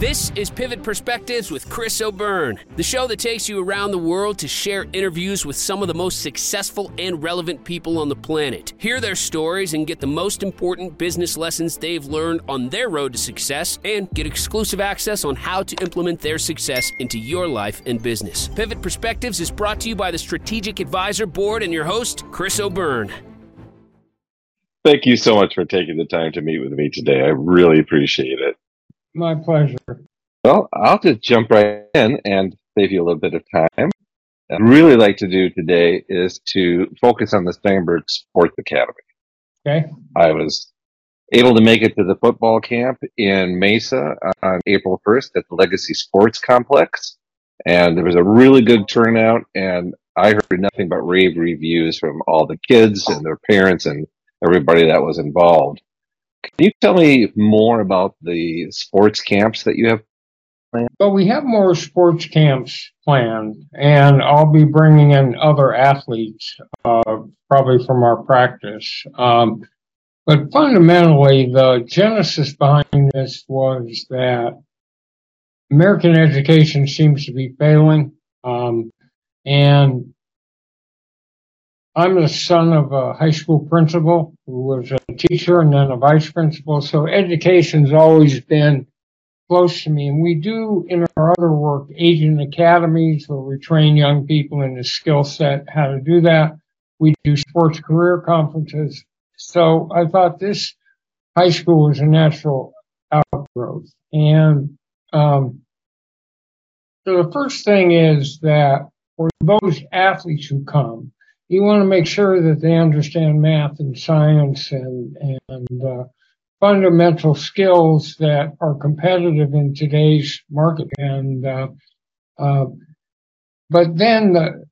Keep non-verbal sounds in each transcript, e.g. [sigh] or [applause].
This is Pivot Perspectives with Chris O'Byrne, the show that takes you around the world to share interviews with some of the most successful and relevant people on the planet. Hear their stories and get the most important business lessons they've learned on their road to success and get exclusive access on how to implement their success into your life and business. Pivot Perspectives is brought to you by the Strategic Advisor Board and your host, Chris O'Byrne. Thank you so much for taking the time to meet with me today. I really appreciate it. My pleasure. Well, I'll just jump right in and save you a little bit of time. What I'd really like to do today is to focus on the Steinberg Sports Academy. Okay. I was able to make it to the football camp in Mesa on April 1st at the Legacy Sports Complex. And there was a really good turnout, and I heard nothing but rave reviews from all the kids and their parents and everybody that was involved. Can you tell me more about the sports camps that you have planned? Well, we have more sports camps planned, and I'll be bringing in other athletes, uh, probably from our practice. Um, but fundamentally, the genesis behind this was that American education seems to be failing. Um, and I'm the son of a high school principal who was a teacher and then a vice principal. So education's always been close to me. And we do in our other work, agent academies where we train young people in the skill set, how to do that. We do sports career conferences. So I thought this high school was a natural outgrowth. And, um, so the first thing is that for those athletes who come, you want to make sure that they understand math and science and and uh, fundamental skills that are competitive in today's market. And uh, uh, but then the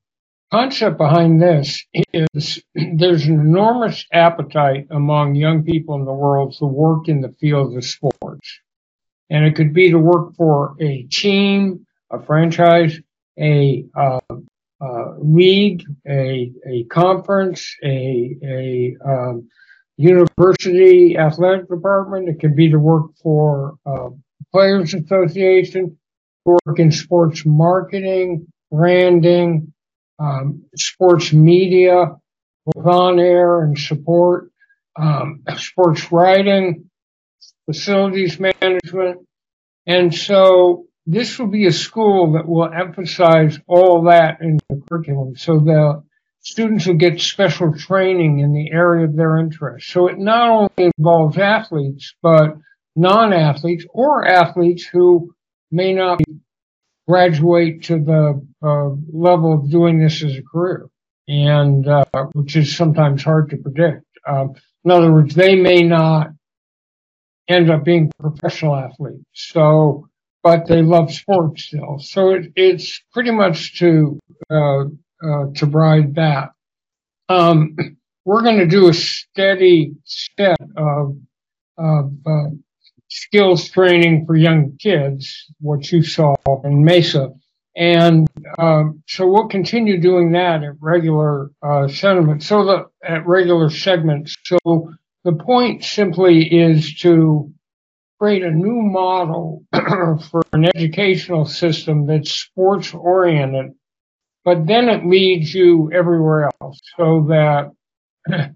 concept behind this is there's an enormous appetite among young people in the world to work in the field of sports, and it could be to work for a team, a franchise, a uh, league, a, a conference, a, a um, university athletic department. It can be to work for uh, Players Association, work in sports marketing, branding, um, sports media, both on air and support, um, sports writing, facilities management. And so this will be a school that will emphasize all that in the curriculum. So the students will get special training in the area of their interest. So it not only involves athletes, but non-athletes or athletes who may not graduate to the uh, level of doing this as a career, and uh, which is sometimes hard to predict. Um, in other words, they may not end up being professional athletes. So but they love sports still. So it, it's pretty much to uh, uh, to ride that. Um, [clears throat] we're going to do a steady set of, of uh, skills training for young kids, what you saw in Mesa. And um, so we'll continue doing that at regular uh, segments. So the at regular segments. So the point simply is to create a new model [clears throat] for an educational system that's sports oriented, but then it leads you everywhere else so that [clears throat]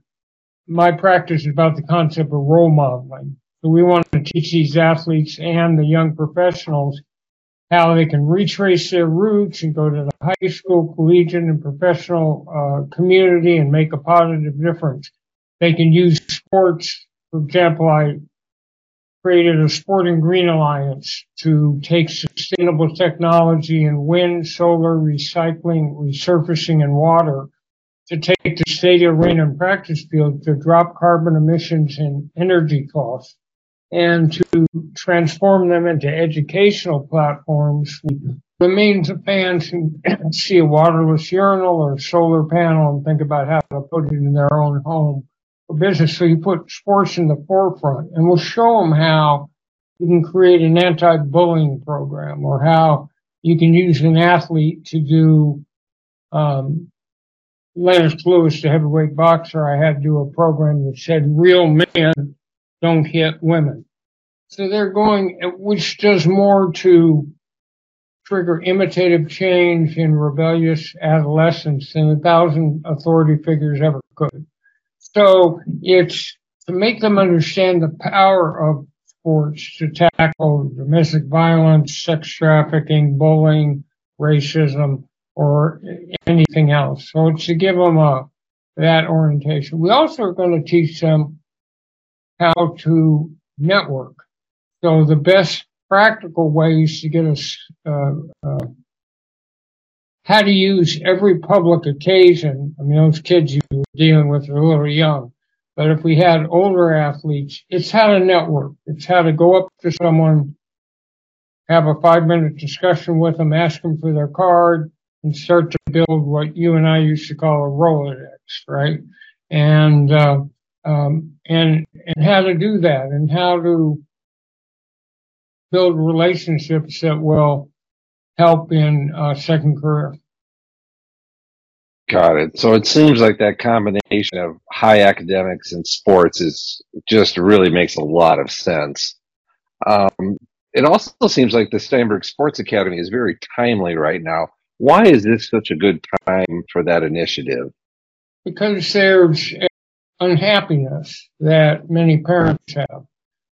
my practice is about the concept of role modeling. So we want to teach these athletes and the young professionals how they can retrace their roots and go to the high school, collegiate, and professional uh, community and make a positive difference. They can use sports. For example, I created a Sporting Green Alliance to take sustainable technology in wind, solar, recycling, resurfacing, and water to take the state arena and practice field to drop carbon emissions and energy costs and to transform them into educational platforms. The means of fans can [coughs] see a waterless urinal or solar panel and think about how to put it in their own home business. So you put sports in the forefront and we'll show them how you can create an anti-bullying program or how you can use an athlete to do, um, Lennox Lewis, the heavyweight boxer, I had do a program that said real men don't hit women. So they're going, which does more to trigger imitative change in rebellious adolescents than a thousand authority figures ever could. So it's to make them understand the power of sports to tackle domestic violence, sex trafficking, bullying, racism, or anything else. So it's to give them a that orientation. We also are going to teach them how to network. So the best practical ways to get us uh, uh, how to use every public occasion. I mean, those kids you were dealing with are a little young, but if we had older athletes, it's how to network. It's how to go up to someone, have a five minute discussion with them, ask them for their card, and start to build what you and I used to call a Rolodex, right? And uh, um, and and how to do that, and how to build relationships that will help in uh, second career. Got it. So it seems like that combination of high academics and sports is just really makes a lot of sense. Um, it also seems like the Steinberg Sports Academy is very timely right now. Why is this such a good time for that initiative? Because there's unhappiness that many parents have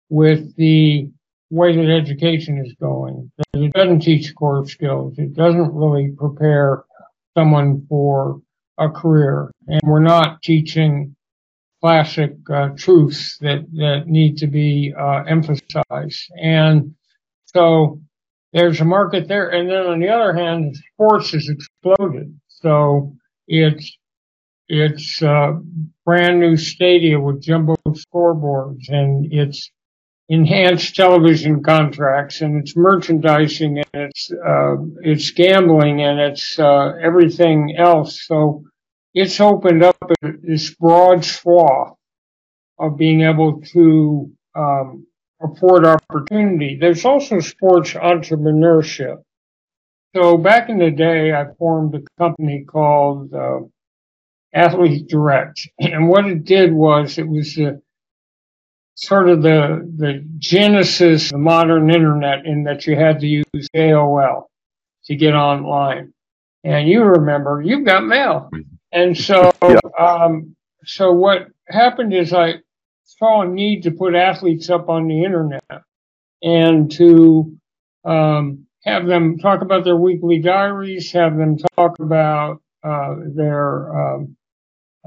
with the way that education is going. It doesn't teach core skills. It doesn't really prepare someone for a career. And we're not teaching classic uh, truths that, that need to be uh, emphasized. And so there's a market there. And then on the other hand, sports has exploded. So it's it's uh, brand new stadia with jumbo scoreboards, and it's enhanced television contracts, and it's merchandising, and it's uh, it's gambling, and it's uh, everything else. So it's opened up this broad swath of being able to um, afford opportunity. There's also sports entrepreneurship. So back in the day, I formed a company called uh, Athlete Direct, [clears throat] and what it did was it was the sort of the the genesis of the modern internet in that you had to use AOL to get online. And you remember you've got mail. And so yeah. um, so what happened is I saw a need to put athletes up on the internet and to um, have them talk about their weekly diaries, have them talk about uh, their um,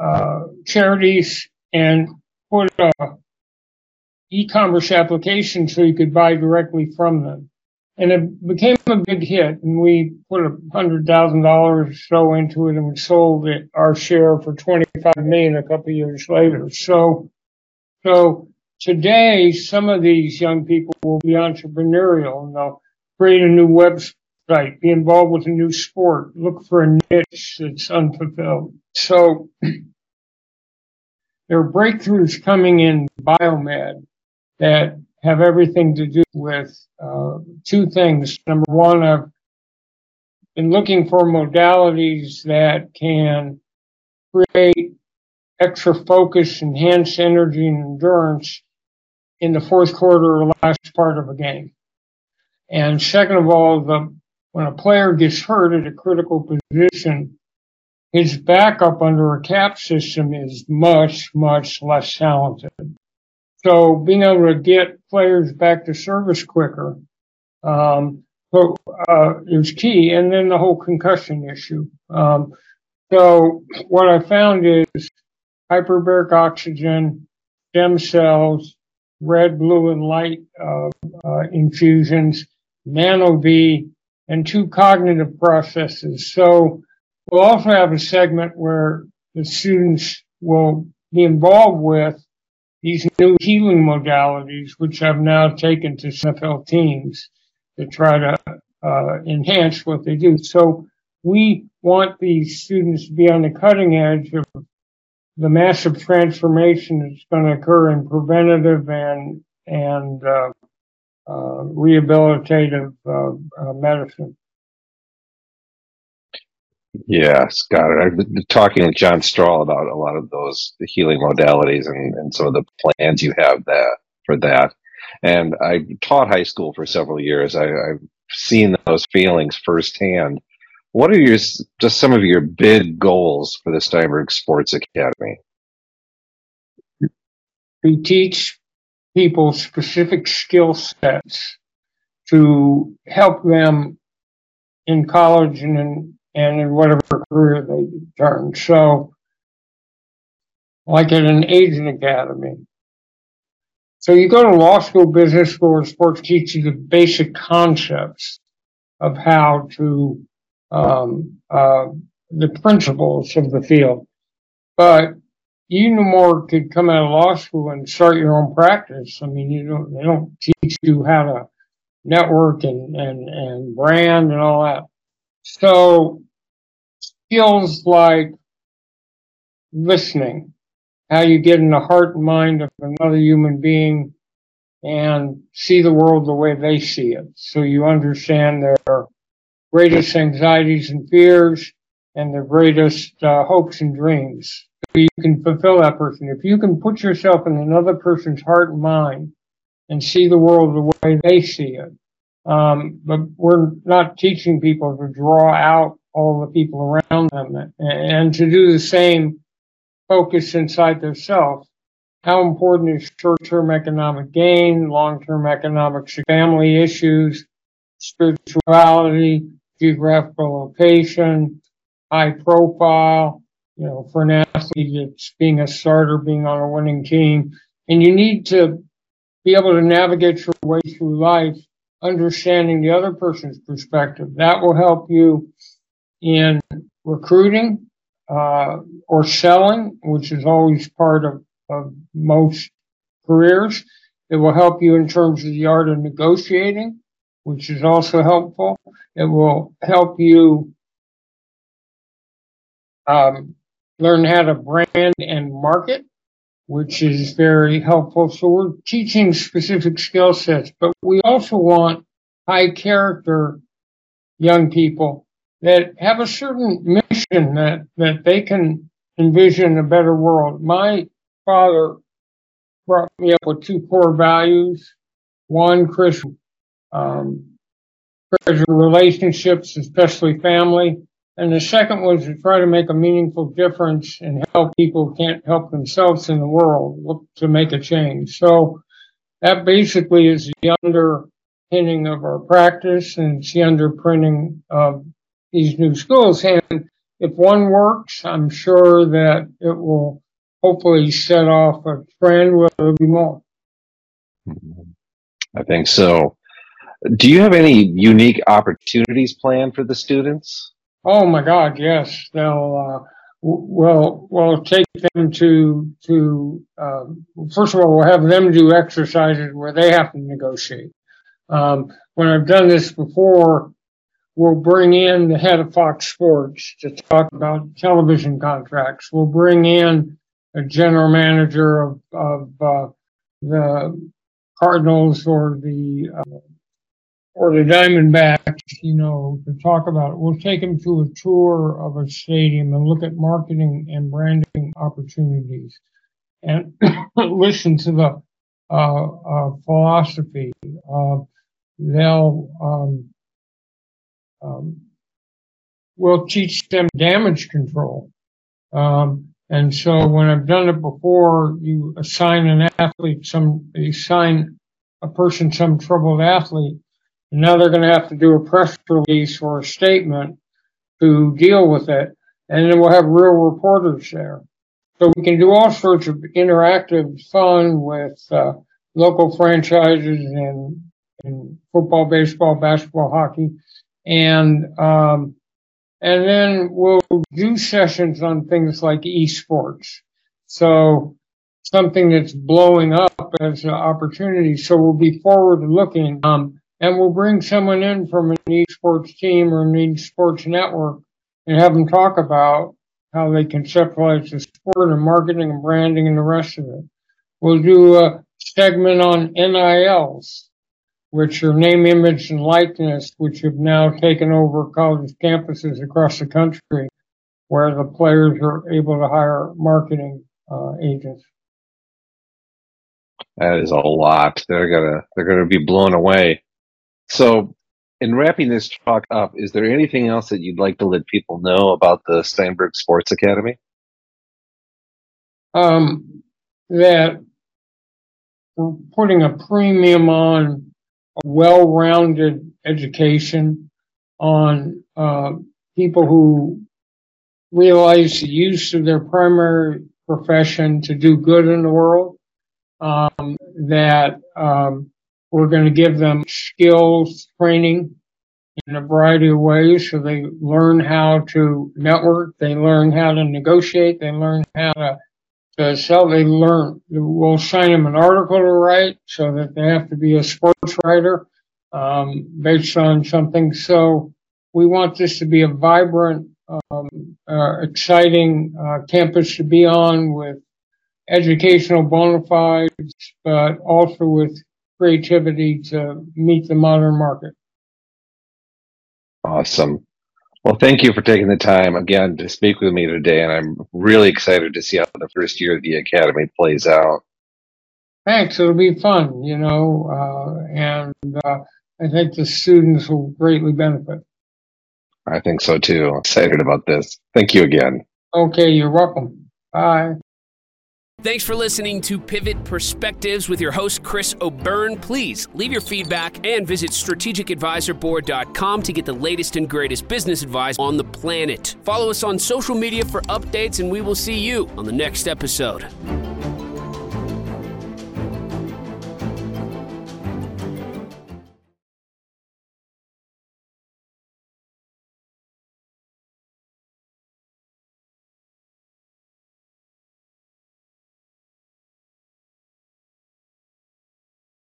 uh, charities, and put a e-commerce application so you could buy directly from them. And it became a big hit, and we put a hundred thousand dollars or so into it, and we sold it our share for twenty-five million a couple years later. So, so today, some of these young people will be entrepreneurial, and they'll create a new website, be involved with a new sport, look for a niche that's unfulfilled. So, [clears throat] there are breakthroughs coming in biomed that have everything to do with uh, two things. Number one, I've been looking for modalities that can create extra focus, enhance energy and endurance in the fourth quarter or last part of a game. And second of all, the, when a player gets hurt at a critical position, his backup under a cap system is much, much less talented. So being able to get players back to service quicker um, uh, is key. And then the whole concussion issue. Um, so what I found is hyperbaric oxygen, stem cells, red, blue, and light uh, uh, infusions, and two cognitive processes. So we'll also have a segment where the students will be involved with these new healing modalities, which I've now taken to NFL teams to try to uh, enhance what they do. So we want these students to be on the cutting edge of the massive transformation that's going to occur in preventative and and uh, uh, rehabilitative uh, uh, medicine. Yes, got it. I've been talking with John Strahl about a lot of those healing modalities and, and some of the plans you have that for that. And I taught high school for several years. I, I've seen those feelings firsthand. What are your just some of your big goals for the Steinberg Sports Academy? To teach people specific skill sets to help them in college and in and in whatever career they turn. So, like at an agent academy. So you go to law school, business school, or sports teach you the basic concepts of how to um, uh, the principles of the field. But you no more could come out of law school and start your own practice. I mean, you don't, they don't teach you how to network and, and, and brand and all that. So skills like listening, how you get in the heart and mind of another human being and see the world the way they see it. So you understand their greatest anxieties and fears and their greatest uh, hopes and dreams you can fulfill that person. If you can put yourself in another person's heart and mind and see the world the way they see it. Um, but we're not teaching people to draw out all the people around them and to do the same focus inside themselves. How important is short-term economic gain, long-term economic family issues, spirituality, geographical location, high profile, you know, for an athlete, it's being a starter, being on a winning team. And you need to be able to navigate your way through life, understanding the other person's perspective. That will help you in recruiting, uh, or selling, which is always part of, of most careers. It will help you in terms of the art of negotiating, which is also helpful. It will help you um, learn how to brand and market, which is very helpful. So we're teaching specific skill sets, but we also want high character young people that have a certain mission that, that they can envision a better world. My father brought me up with two core values. One, Christian, um, relationships, especially family. And the second was to try to make a meaningful difference and help people who can't help themselves in the world look to make a change. So that basically is the underpinning of our practice and it's the underpinning of these new schools. And if one works, I'm sure that it will hopefully set off a trend where there'll be more. I think so. Do you have any unique opportunities planned for the students? Oh my God, yes. They'll, uh, we'll, we'll take them to, to, um, first of all, we'll have them do exercises where they have to negotiate. Um, when I've done this before, we'll bring in the head of Fox Sports to talk about television contracts. We'll bring in a general manager of, of, uh, the Cardinals or the, uh, or the Diamondbacks, you know, to talk about it. We'll take them to a tour of a stadium and look at marketing and branding opportunities and [coughs] listen to the uh, uh, philosophy. They'll, um, um, we'll teach them damage control. Um, and so when I've done it before, you assign an athlete some, you assign a person some troubled athlete and now they're going to have to do a press release or a statement to deal with it. And then we'll have real reporters there. So we can do all sorts of interactive fun with uh, local franchises in, in football, baseball, basketball, hockey. And, um, and then we'll do sessions on things like esports. So something that's blowing up as an opportunity. So we'll be forward looking. Um, and we'll bring someone in from an esports team or an esports network and have them talk about how they conceptualize the sport and marketing and branding and the rest of it. We'll do a segment on NILs, which are name, image, and likeness, which have now taken over college campuses across the country, where the players are able to hire marketing uh, agents. That is a lot. They're gonna they're gonna be blown away. So, in wrapping this talk up, is there anything else that you'd like to let people know about the Steinberg Sports Academy? Um, that we're putting a premium on a well-rounded education, on uh, people who realize the use of their primary profession to do good in the world. Um, that um, we're going to give them skills training in a variety of ways so they learn how to network, they learn how to negotiate, they learn how to, to sell, they learn, we'll sign them an article to write so that they have to be a sports writer um, based on something. So we want this to be a vibrant um, uh, exciting uh, campus to be on with educational bona fides, but also with creativity to meet the modern market. Awesome. Well, thank you for taking the time again to speak with me today, and I'm really excited to see how the first year of the academy plays out. Thanks. It'll be fun, you know, uh, and uh, I think the students will greatly benefit. I think so too. Excited about this. Thank you again. Okay, you're welcome. Bye. Thanks for listening to Pivot Perspectives with your host, Chris O'Byrne. Please leave your feedback and visit strategicadvisorboard.com to get the latest and greatest business advice on the planet. Follow us on social media for updates, and we will see you on the next episode.